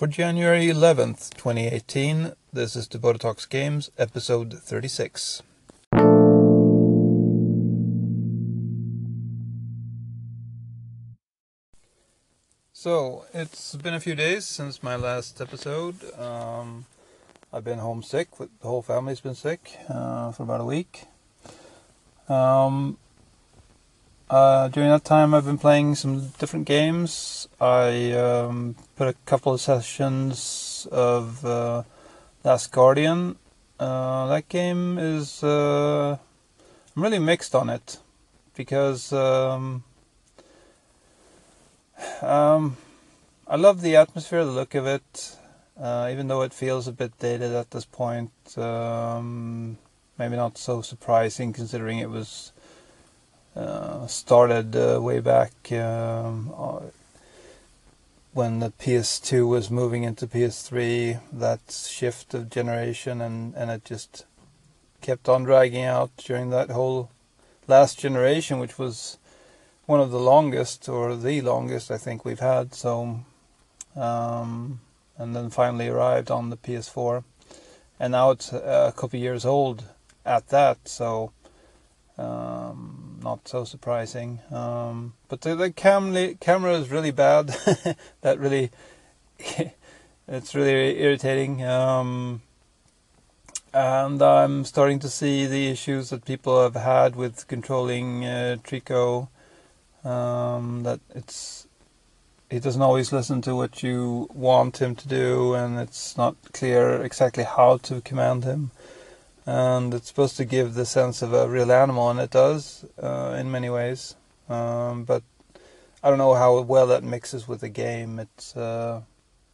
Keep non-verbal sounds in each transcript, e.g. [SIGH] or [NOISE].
For January 11th, 2018, this is Teboda Talks Games, episode 36. So, it's been a few days since my last episode. Um, I've been homesick, the whole family's been sick uh, for about a week. Um, uh, during that time, I've been playing some different games. I um, put a couple of sessions of uh, Last Guardian. Uh, that game is. Uh, I'm really mixed on it because um, um, I love the atmosphere, the look of it, uh, even though it feels a bit dated at this point. Um, maybe not so surprising considering it was started uh, way back um, uh, when the PS2 was moving into PS3. That shift of generation, and and it just kept on dragging out during that whole last generation, which was one of the longest or the longest I think we've had. So, um, and then finally arrived on the PS4, and now it's a couple years old at that. So. Um, not so surprising. Um, but the, the cam- camera is really bad. [LAUGHS] that really, [LAUGHS] it's really irritating. Um, and I'm starting to see the issues that people have had with controlling uh, Trico. Um, that it's he doesn't always listen to what you want him to do, and it's not clear exactly how to command him and it's supposed to give the sense of a real animal, and it does uh, in many ways. Um, but I don't know how well that mixes with the game. It uh,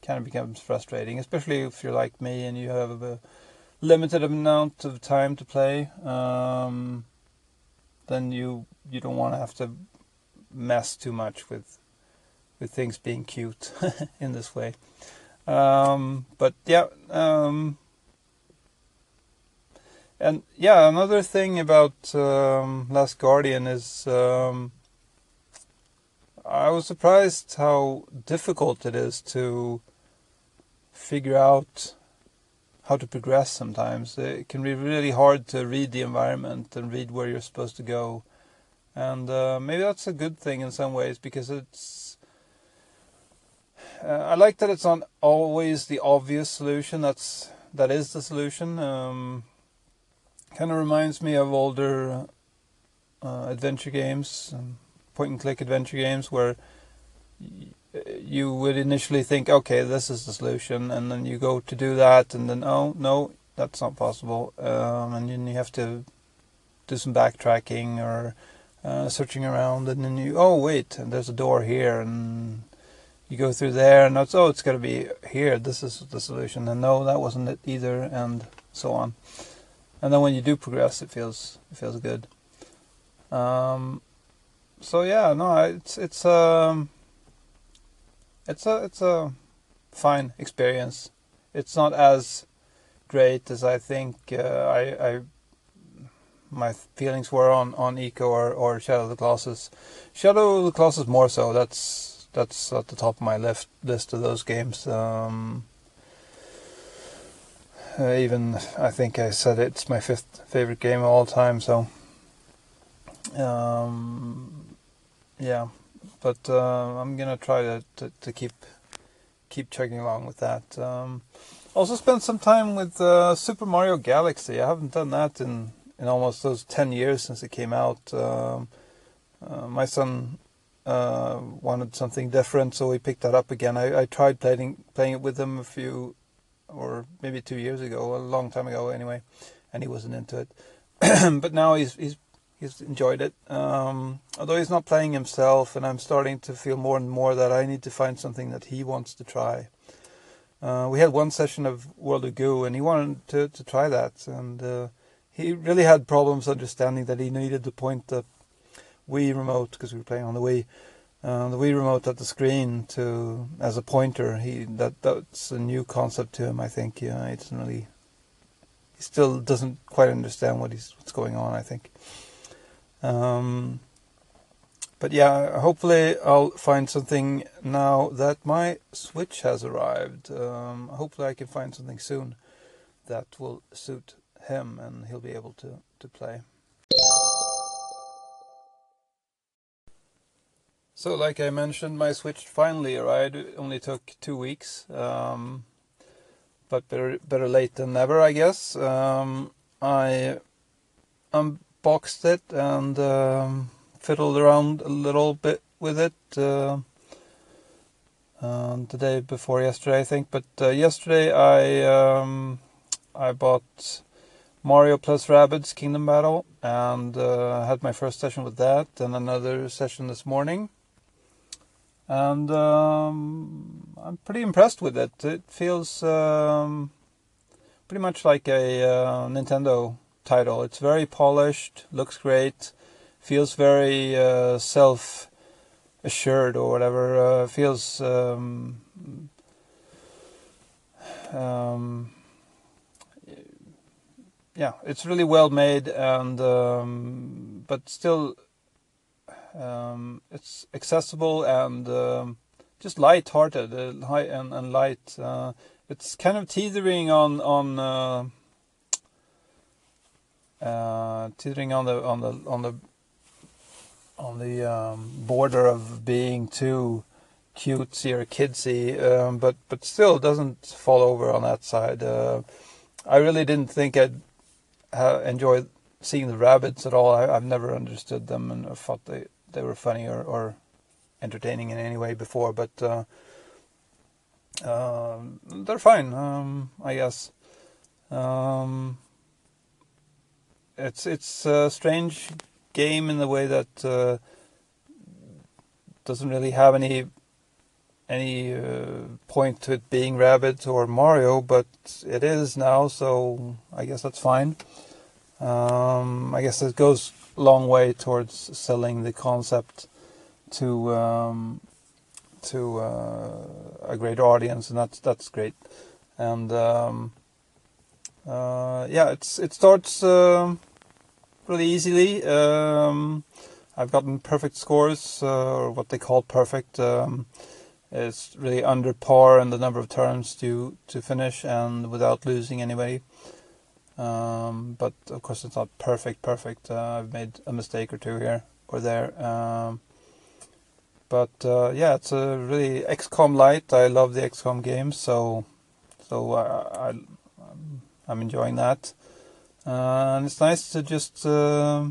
kind of becomes frustrating, especially if you're like me and you have a limited amount of time to play. Um, then you you don't want to have to mess too much with with things being cute [LAUGHS] in this way. Um, but yeah. Um, and yeah, another thing about um, Last Guardian is um, I was surprised how difficult it is to figure out how to progress sometimes. It can be really hard to read the environment and read where you're supposed to go. And uh, maybe that's a good thing in some ways because it's. Uh, I like that it's not always the obvious solution. That's that is the solution. Um, kind of reminds me of older uh, adventure games, um, point and click adventure games, where you would initially think, okay, this is the solution, and then you go to do that, and then oh no, that's not possible, um, and then you have to do some backtracking or uh, searching around, and then you oh wait, and there's a door here, and you go through there, and it's oh it's got to be here. This is the solution, and no, that wasn't it either, and so on and then when you do progress, it feels it feels good. Um, so yeah, no, it's it's um, it's a it's a fine experience. It's not as great as I think uh, I, I my feelings were on on Ico or, or Shadow of the Colossus. Shadow of the Colossus more so. That's that's at the top of my list list of those games. Um, uh, even I think I said it's my fifth favorite game of all time. So, um, yeah, but uh, I'm gonna try to, to, to keep keep chugging along with that. Um, also, spent some time with uh, Super Mario Galaxy. I haven't done that in in almost those ten years since it came out. Um, uh, my son uh, wanted something different, so we picked that up again. I, I tried playing playing it with him a few or maybe two years ago, a long time ago anyway, and he wasn't into it. [CLEARS THROAT] but now he's he's he's enjoyed it. Um, although he's not playing himself, and I'm starting to feel more and more that I need to find something that he wants to try. Uh, we had one session of World of Goo, and he wanted to to try that, and uh, he really had problems understanding that he needed to point the Wii remote because we were playing on the Wii uh, the Wii remote at the screen to as a pointer. He that that's a new concept to him. I think. Yeah, he doesn't really. He still doesn't quite understand what he's what's going on. I think. Um, but yeah, hopefully I'll find something now that my Switch has arrived. Um, hopefully I can find something soon that will suit him and he'll be able to, to play. So, like I mentioned, my Switch finally arrived. It only took two weeks, um, but better better late than never, I guess. Um, I unboxed it and um, fiddled around a little bit with it uh, uh, the day before yesterday, I think. But uh, yesterday I um, I bought Mario plus Rabbids Kingdom Battle and uh, had my first session with that, and another session this morning. And um, I'm pretty impressed with it. It feels um, pretty much like a uh, Nintendo title. It's very polished, looks great feels very uh, self assured or whatever. Uh, feels um, um, yeah, it's really well made and um, but still um, it's accessible and um, just light-hearted, uh, high and, and light. Uh, it's kind of teetering on on uh, uh teetering on the on the on the on the um, border of being too cutesy or kidsy, um, but but still doesn't fall over on that side. Uh, I really didn't think I'd enjoy seeing the Rabbids at all. I, have never understood them and I thought they, they were funny or, or entertaining in any way before, but uh, uh, they're fine, um, I guess. Um, it's it's a strange game in the way that uh, doesn't really have any any uh, point to it being Rabbid or Mario, but it is now, so I guess that's fine. Um, I guess it goes long way towards selling the concept to um, to uh, a great audience, and that's that's great. And um, uh, yeah, it's it starts. Um, really easily. Um, I've gotten perfect scores, uh, or what they call perfect. Um, it's really under par in the number of turns to to finish and without losing anybody. Um, but of course, it's not perfect. Perfect. Uh, I've made a mistake or two here or there. Um, but uh, yeah, it's a really XCOM light. I love the XCOM games, so so I, I I'm enjoying that. Uh, and it's nice to just uh,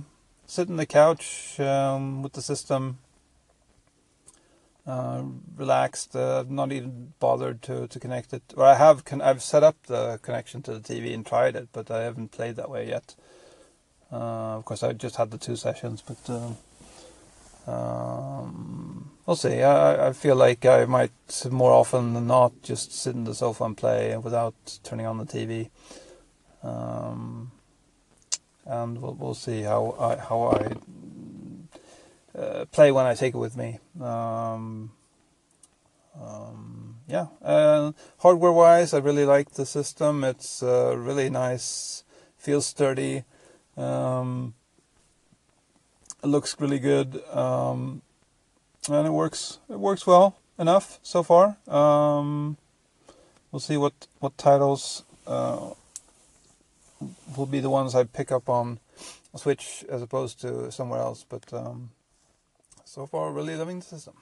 sit on the couch um, with the system uh, relaxed. Uh, not even bothered to, to connect it. Or I have con- I've set up the connection to the TV and tried it, but I haven't played that way yet. Uh, of course, I just had the two sessions, but uh, um, we'll see. I, I feel like I might more often than not just sit in the sofa and play without turning on the TV. Um, and we'll, we'll see how I how I play when I take it with me. Um, um, yeah, uh, hardware wise, I really like the system. It's uh, really nice, feels sturdy, um, it looks really good, um, and it works. It works well enough so far. Um, we'll see what what titles uh, will be the ones I pick up on Switch as opposed to somewhere else. But um, so far, really loving the system.